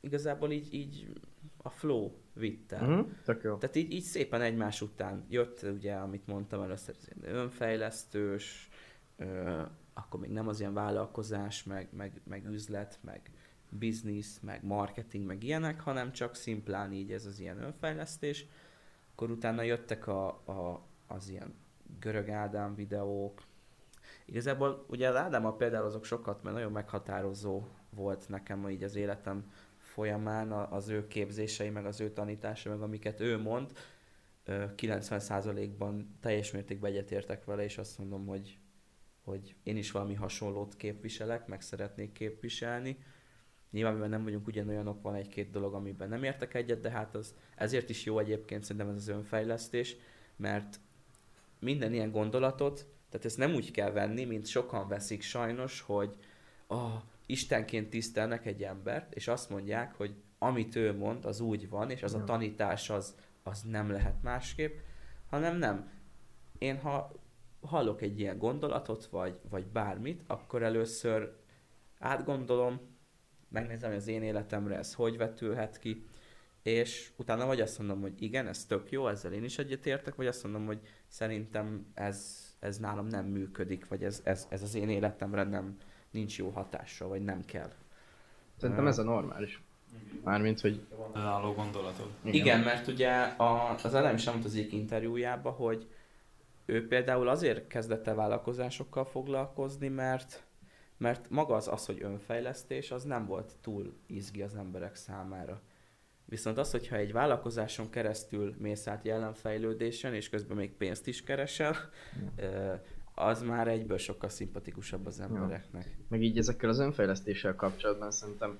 igazából így, így a flow vitt el. Mhm, Tök jó. Tehát így, így szépen egymás után jött ugye, amit mondtam először, az ilyen önfejlesztős, ö, akkor még nem az ilyen vállalkozás, meg, meg, meg üzlet, meg biznisz, meg marketing, meg ilyenek, hanem csak szimplán így ez az ilyen önfejlesztés. Akkor utána jöttek a, a, az ilyen görög Ádám videók. Igazából ugye az Ádámmal például azok sokat, mert nagyon meghatározó volt nekem így az életem folyamán a- az ő képzései, meg az ő tanítása, meg amiket ő mond, ö, 90%-ban teljes mértékben egyetértek vele, és azt mondom, hogy, hogy én is valami hasonlót képviselek, meg szeretnék képviselni. Nyilván, mivel nem vagyunk ugyanolyanok, van egy-két dolog, amiben nem értek egyet, de hát az ezért is jó egyébként szerintem ez az önfejlesztés, mert minden ilyen gondolatot, tehát ezt nem úgy kell venni, mint sokan veszik sajnos, hogy ah, Istenként tisztelnek egy embert, és azt mondják, hogy amit ő mond, az úgy van, és az a tanítás az, az nem lehet másképp, hanem nem. Én ha hallok egy ilyen gondolatot, vagy, vagy bármit, akkor először átgondolom, megnézem, hogy az én életemre ez hogy vetülhet ki, és utána vagy azt mondom, hogy igen, ez tök jó, ezzel én is egyetértek, vagy azt mondom, hogy szerintem ez, ez nálam nem működik, vagy ez, ez, ez az én életemre nem, nincs jó hatással, vagy nem kell. Szerintem ez a normális. Mármint, hogy Van önálló gondolatod. Igen, Igen mert ugye a, az Elem is mondta az egyik interjújában, hogy ő például azért kezdett el vállalkozásokkal foglalkozni, mert mert maga az, az, hogy önfejlesztés, az nem volt túl izgi az emberek számára. Viszont az, hogyha egy vállalkozáson keresztül mész át jelenfejlődésen, és közben még pénzt is keresel, az már egyből sokkal szimpatikusabb az embereknek. Meg így ezekkel az önfejlesztéssel kapcsolatban szerintem,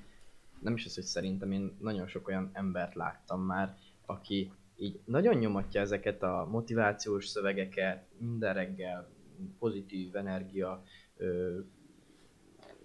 nem is az, hogy szerintem én nagyon sok olyan embert láttam már, aki így nagyon nyomatja ezeket a motivációs szövegeket, minden reggel pozitív energia,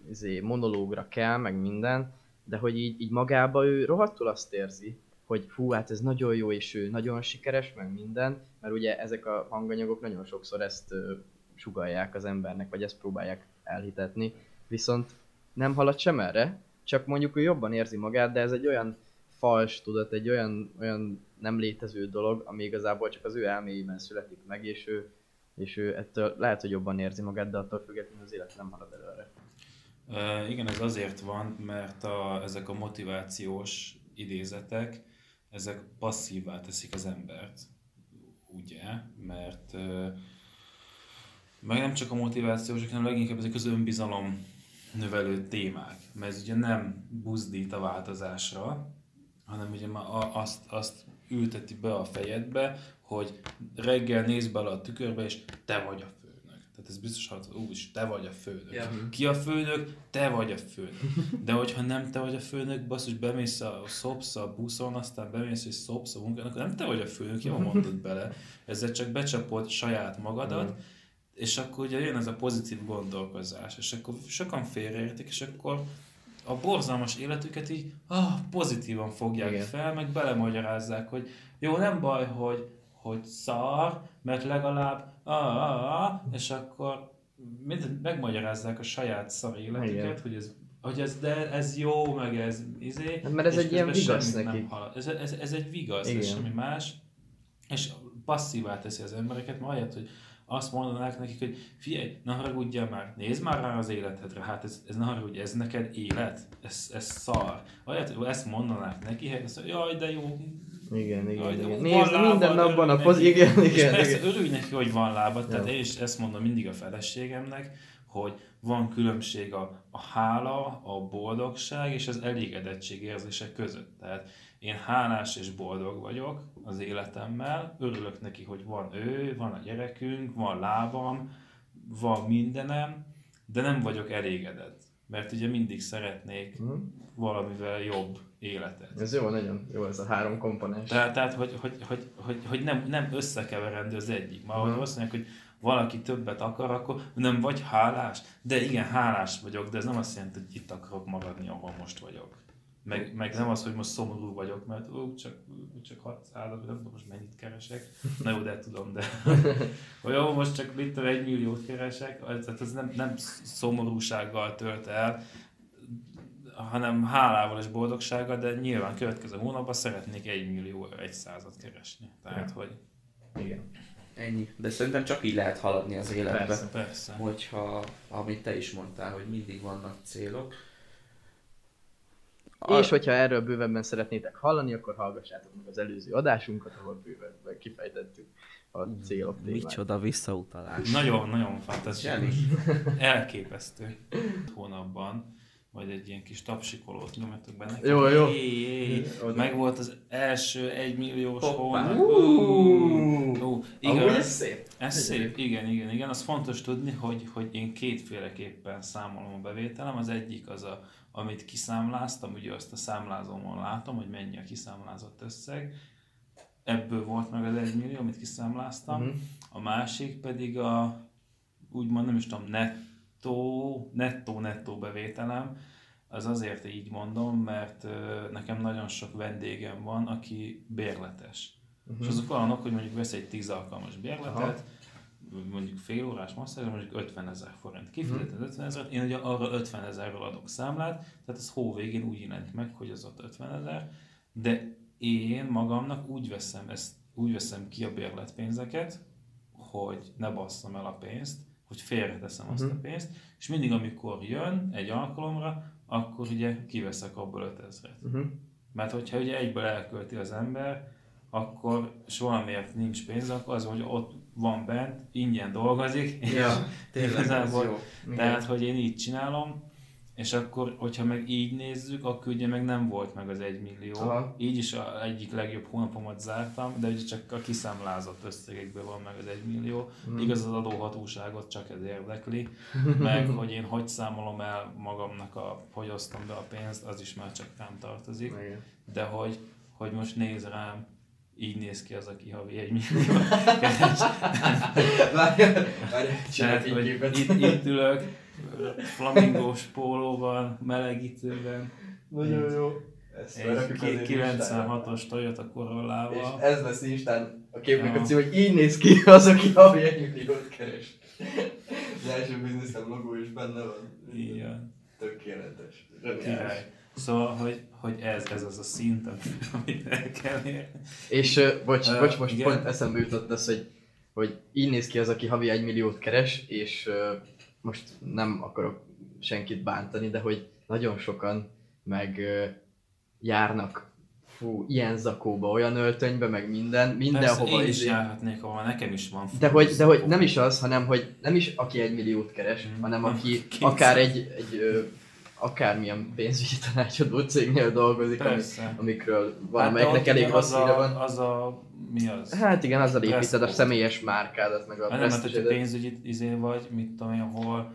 izé, monológra kell, meg minden, de hogy így, így magába ő rohadtul azt érzi, hogy hú, hát ez nagyon jó, és ő nagyon sikeres, meg minden, mert ugye ezek a hanganyagok nagyon sokszor ezt ö, sugalják az embernek, vagy ezt próbálják elhitetni, viszont nem halad sem erre, csak mondjuk ő jobban érzi magát, de ez egy olyan fals tudat, egy olyan, olyan nem létező dolog, ami igazából csak az ő elméjében születik meg, és ő és ő ettől lehet, hogy jobban érzi magát, de attól függetlenül az élet nem halad előre. Igen, ez azért van, mert a, ezek a motivációs idézetek, ezek passzívvá teszik az embert, ugye, mert meg nem csak a motivációs, hanem leginkább ezek az önbizalom növelő témák, mert ez ugye nem buzdít a változásra, hanem ugye már azt, azt ülteti be a fejedbe, hogy reggel néz bele a tükörbe, és te vagy a. Tehát ez biztos hogy úgy, te vagy a főnök. Yeah. Ki a főnök? Te vagy a főnök. De hogyha nem te vagy a főnök, basszus, bemész a szopsz a buszon, aztán bemész és szopsz a munkán, akkor nem te vagy a főnök, jól mondod bele. Ezzel csak becsapod saját magadat, mm. és akkor ugye jön ez a pozitív gondolkozás, és akkor sokan félreértik, és akkor a borzalmas életüket így ah, pozitívan fogják Igen. fel, meg belemagyarázzák, hogy jó, nem baj, hogy, hogy szar, mert legalább ah, ah, ah, és akkor mindent megmagyarázzák a saját szar életüket, hogy ez hogy ez, de ez jó, meg ez izé. Hát, mert ez egy ilyen vigasz neki. Ez, ez, ez, egy vigasz, Igen. ez semmi más. És passzívá teszi az embereket, majd hogy azt mondanák nekik, hogy figyelj, ne haragudjál már, nézd már rá az életedre, hát ez, ez ne haragudj, ez neked élet, ez, ez szar. Olyat, ezt mondanák neki, hogy azt jaj, de jó, igen, igen, igen. Nézd, lábad, minden napban a poz... Igen, igen, és persze igen. örülj neki, hogy van lábad, tehát én is ezt mondom mindig a feleségemnek, hogy van különbség a, a hála, a boldogság és az elégedettség érzése között. Tehát én hálás és boldog vagyok az életemmel, örülök neki, hogy van ő, van a gyerekünk, van lábam, van mindenem, de nem vagyok elégedett. Mert ugye mindig szeretnék uh-huh. valamivel jobb életet. Ez jó, nagyon jó ez a három komponens. Tehát, tehát hogy, hogy, hogy, hogy, hogy nem, nem összekeverendő az egyik. Már uh-huh. azt mondják, hogy valaki többet akar, akkor nem vagy hálás. De igen, hálás vagyok, de ez nem azt jelenti, hogy itt akarok maradni, ahol most vagyok. Meg, meg nem az, hogy most szomorú vagyok, mert ó, csak, csak 600, nem tudom most mennyit keresek. Na jó, de tudom, de hogy jó, most csak mit tudom, egy milliót keresek, tehát ez nem, nem szomorúsággal tölt el, hanem hálával és boldogsággal, de nyilván következő hónapban szeretnék egy millió egy százat keresni. Tehát, hogy... Igen. Ennyi. De szerintem csak így lehet haladni az életbe. Persze, persze. Hogyha, amit te is mondtál, hogy mindig vannak célok, a... És hogyha erről bővebben szeretnétek hallani, akkor hallgassátok meg az előző adásunkat, ahol bővebben kifejtettük a célok témát. Micsoda visszautalás. Nagyon, nagyon fantasztikus. Elképesztő. Hónapban vagy egy ilyen kis tapsikolót nyomjatok benne. Jó, jó. Meg volt az első egymilliós hónap. Igen, ez szép. Ez szép, igen, igen, igen. Az fontos tudni, hogy, hogy én kétféleképpen számolom a bevételem. Az egyik az a amit kiszámláztam, ugye azt a számlázómon látom, hogy mennyi a kiszámlázott összeg, ebből volt meg az egy millió, amit kiszámláztam, uh-huh. a másik pedig a úgymond nem is tudom, nettó, nettó, nettó bevételem, az azért így mondom, mert nekem nagyon sok vendégem van, aki bérletes. Uh-huh. És azok olyanok, hogy mondjuk vesz egy 10 alkalmas bérletet, Aha mondjuk fél órás masszázs, mondjuk 50 ezer forint. Kifizeted 50 ezer, én ugye arra 50 ezerről adok számlát, tehát ez hó végén úgy jelenik meg, hogy az ott 50 ezer, de én magamnak úgy veszem, ezt, úgy veszem ki a bérletpénzeket, hogy ne basszam el a pénzt, hogy félreteszem azt a mhm. pénzt, és mindig amikor jön egy alkalomra, akkor ugye kiveszek abból 5000-et. Uh-huh. Mhm. Mert hogyha ugye egyből elkölti az ember, akkor és valamiért nincs pénz, akkor az, hogy ott van bent, ingyen dolgozik. Ja, tényleg igazából, jó. Tehát, hogy én így csinálom, és akkor, hogyha meg így nézzük, akkor ugye meg nem volt meg az egy millió. Aha. Így is a egyik legjobb hónapomat zártam, de ugye csak a kiszámlázott összegekből van meg az egy millió. Hmm. Igaz, az adóhatóságot csak ez érdekli, meg hogy én hogy számolom el magamnak, a, hogy osztom be a pénzt, az is már csak rám tartozik. Igen. De hogy, hogy most néz rám, így néz ki az, aki havi egy millió keres. Tehát, hogy itt, itt ülök, flamingós pólóban, melegítőben. Nagyon jó. Ezt egy 96-os Toyota Corolla-val. És ez lesz Instán a képnek a cím, hogy így néz ki az, aki havi egy milliót keres. Az első bizniszem logó is benne van. Igen. Tökéletes. Király. Szóval, hogy, hogy ez, ez az a szint, amit el kell érni. És uh, bocs, uh, bocs, most igen. pont eszembe jutott az, hogy hogy így néz ki az, aki havi egy milliót keres, és ö, most nem akarok senkit bántani, de hogy nagyon sokan meg ö, járnak fú, ilyen zakóba, olyan öltönybe, meg minden, mindenhova. Persze, én is izé- járhatnék, ahol nekem is van. de hogy, de hogy nem is az, hanem hogy nem is aki egy milliót keres, Mm. hanem aki akár egy, egy akármilyen pénzügyi tanácsadó cégnél dolgozik, Persze. amikről Hát, valamelyiknek ott elég rossz híre van. az a, mi az? Hát igen, azzal építed a személyes márkádat, meg a Hát nem, mert hogyha pénzügyi izé vagy, mit tudom én, hol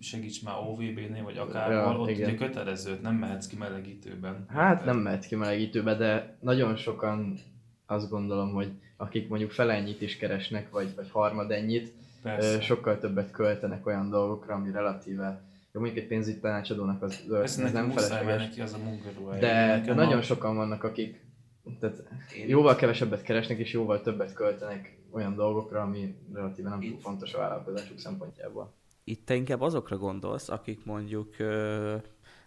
segíts már OVB-nél, vagy akárhol, Ja, ott igen. ugye kötelező, nem mehetsz ki melegítőben. Hát nem mehet ki melegítőbe, de nagyon sokan azt gondolom, hogy akik mondjuk fele ennyit is keresnek, vagy, vagy harmad ennyit, Persze. sokkal többet költenek olyan dolgokra, ami relatíve, jó, mondjuk egy pénzügyi tanácsadónak az, ez neki nem felesleges, neki az a munkaruhája. de, de Nekem nagyon a- sokan vannak, akik tehát jóval kevesebbet keresnek, és jóval többet költenek olyan dolgokra, ami relatíve nem túl fontos a vállalkozásuk szempontjából. Itt te inkább azokra gondolsz, akik mondjuk ö,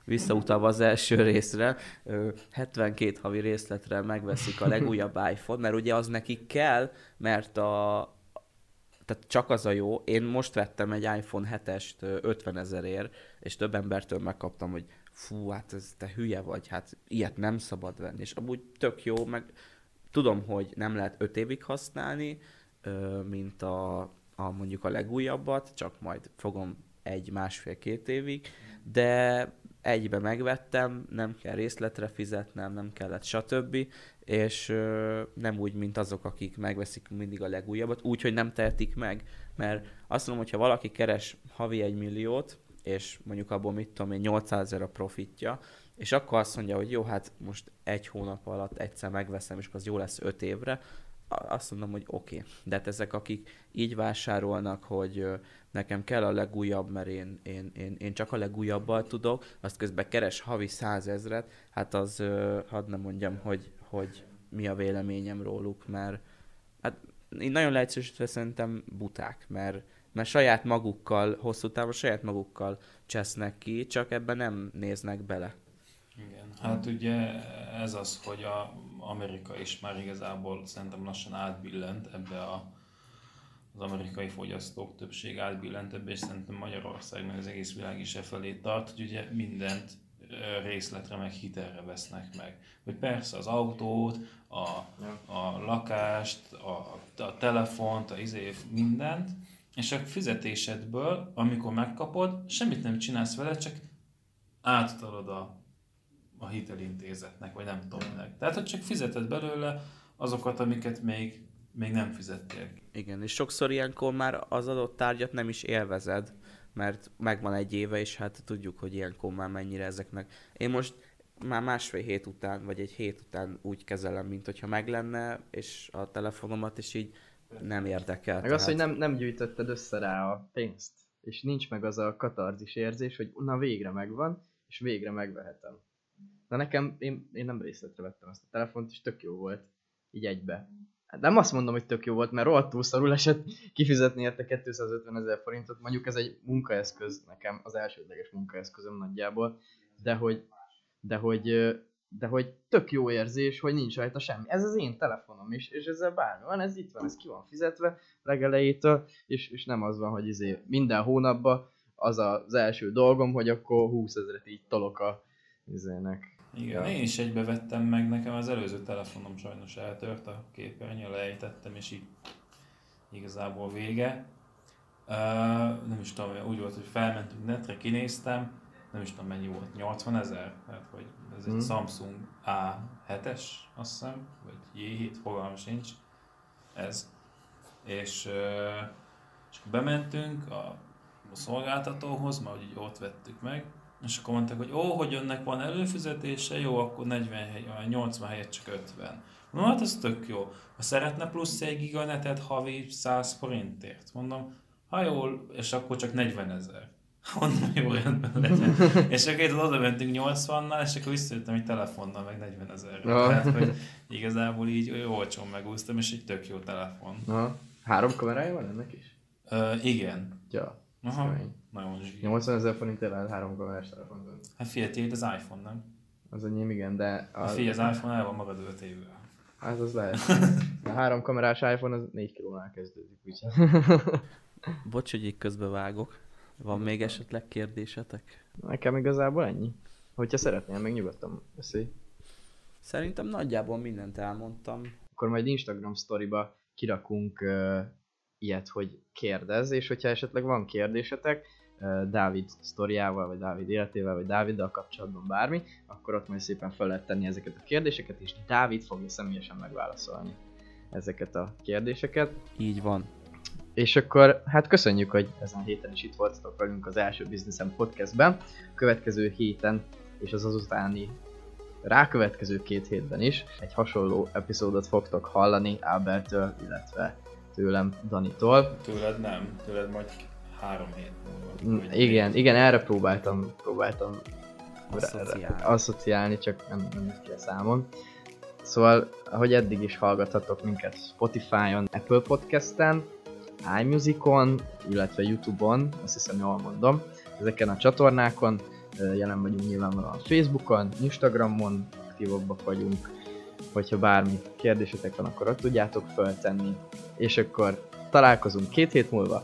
visszautalva az első részre, ö, 72 havi részletre megveszik a legújabb iPhone, mert ugye az nekik kell, mert a tehát csak az a jó, én most vettem egy iPhone 7-est ö, 50 ezerért, és több embertől megkaptam, hogy fú, hát ez te hülye vagy, hát ilyet nem szabad venni, és amúgy tök jó, meg tudom, hogy nem lehet 5 évig használni, mint a, a mondjuk a legújabbat, csak majd fogom egy, másfél, két évig, de egybe megvettem, nem kell részletre fizetnem, nem kellett stb. És nem úgy, mint azok, akik megveszik mindig a legújabbat, úgy, hogy nem tehetik meg, mert azt mondom, hogyha valaki keres havi egy milliót, és mondjuk abból mit tudom én, 800 ezer a profitja, és akkor azt mondja, hogy jó, hát most egy hónap alatt egyszer megveszem, és az jó lesz öt évre, azt mondom, hogy oké. Okay. De hát ezek, akik így vásárolnak, hogy nekem kell a legújabb, mert én, én, én, én csak a legújabbal tudok, azt közben keres havi százezret, hát az, hadd nem mondjam, hogy, hogy mi a véleményem róluk, mert hát én nagyon leegyszerűsítve szerintem buták, mert, mert saját magukkal, hosszú távon saját magukkal csesznek ki, csak ebben nem néznek bele. Igen, hát ugye ez az, hogy a Amerika is már igazából szerintem lassan átbillent ebbe a, az amerikai fogyasztók többség átbillent ebbe, és szerintem Magyarország meg az egész világ is e felé tart, hogy ugye mindent részletre meg hitelre vesznek meg. Hogy persze az autót, a, a lakást, a, a telefont, a izé, mindent, és a fizetésedből, amikor megkapod, semmit nem csinálsz vele, csak átutalod a, a hitelintézetnek, vagy nem tudom minek. Tehát, hogy csak fizeted belőle azokat, amiket még, még nem fizettél. Igen, és sokszor ilyenkor már az adott tárgyat nem is élvezed, mert megvan egy éve, és hát tudjuk, hogy ilyenkor már mennyire ezeknek. Én most már másfél hét után, vagy egy hét után úgy kezelem, mint hogyha meg lenne, és a telefonomat is így nem érdekel. Meg az, hogy nem, nem gyűjtötted össze rá a pénzt, és nincs meg az a katarzis érzés, hogy na végre megvan, és végre megvehetem. Na nekem, én, én nem részletre vettem ezt a telefont, és tök jó volt, így egybe. Hát nem azt mondom, hogy tök jó volt, mert rohadtul szarul esett kifizetni érte 250 ezer forintot, mondjuk ez egy munkaeszköz nekem, az elsődleges munkaeszközöm nagyjából, de hogy, de hogy, de hogy tök jó érzés, hogy nincs rajta semmi. Ez az én telefonom is, és ezzel bármi van, ez itt van, ez ki van fizetve legelejétől, és, és nem az van, hogy izé minden hónapban az az első dolgom, hogy akkor 20 ezeret így tolok a izének. Igen, én is egybe vettem meg, nekem az előző telefonom sajnos eltört a képernyő, lejtettem, és így igazából vége. Uh, nem is tudom, úgy volt, hogy felmentünk netre, kinéztem, nem is tudom mennyi volt, 80 ezer? Hát, hogy ez egy Mhm. Samsung A7-es, azt hiszem, vagy J7, fogalmam sincs. Ez. És, uh, és bementünk a, a szolgáltatóhoz, mert úgy ott vettük meg, és akkor mondták, hogy ó, hogy önnek van előfizetése, jó, akkor 40 hely, vagy 80 helyett csak 50. Mondom, hát ez tök jó. Ha szeretne plusz egy giganetet havi 100 forintért, mondom, ha jól, és akkor csak 40 ezer. Mondom, jó, rendben legyen. és akkor itt oda mentünk 80-nal, és akkor visszajöttem egy telefonnal, meg 40 ezer. Ja. Tehát, hogy igazából így olyan olcsón megúsztam, és egy tök jó telefon. Aha. Három kamerája van ennek is? Ö, igen. Ja. Aha. kemény. Nagyon zsír. 80 ezer forintért lehet három kamerás telefont. Hát figyelj, tiéd az iPhone, nem? Az enyém igen, de... A... Figyelj, az iPhone el van magad 5 évvel. Hát az lehet. A három kamerás iPhone az 4 kilónál kezdődik, úgyhogy. Bocs, hogy így közbevágok. Van még esetleg kérdésetek? Nekem igazából ennyi. Hogyha szeretnél, meg nyugodtan beszélj. Szerintem nagyjából mindent elmondtam. Akkor majd Instagram sztoriba kirakunk uh, ilyet, hogy kérdez, és hogyha esetleg van kérdésetek, Dávid sztoriával, vagy Dávid életével, vagy Dáviddal kapcsolatban bármi, akkor ott majd szépen fel lehet tenni ezeket a kérdéseket, és Dávid fogja személyesen megválaszolni ezeket a kérdéseket. Így van. És akkor hát köszönjük, hogy ezen a héten is itt voltatok velünk az első Businessem podcastben. A következő héten és az azutáni rákövetkező két hétben is egy hasonló epizódot fogtok hallani Ábeltől, illetve tőlem Danitól. Tőled nem, tőled majd három hét múlva. Igen, igen, erre próbáltam, próbáltam Asszociálni. asszociálni, csak nem, nem jött ki a számon. Szóval, ahogy eddig is hallgathatok minket Spotify-on, Apple Podcast-en, iMusic-on, illetve YouTube-on, azt hiszem jól mondom, ezeken a csatornákon, jelen vagyunk nyilvánvalóan Facebookon, Instagramon, aktívabbak vagyunk, hogyha bármi kérdésetek van, akkor ott tudjátok föltenni, és akkor találkozunk két hét múlva.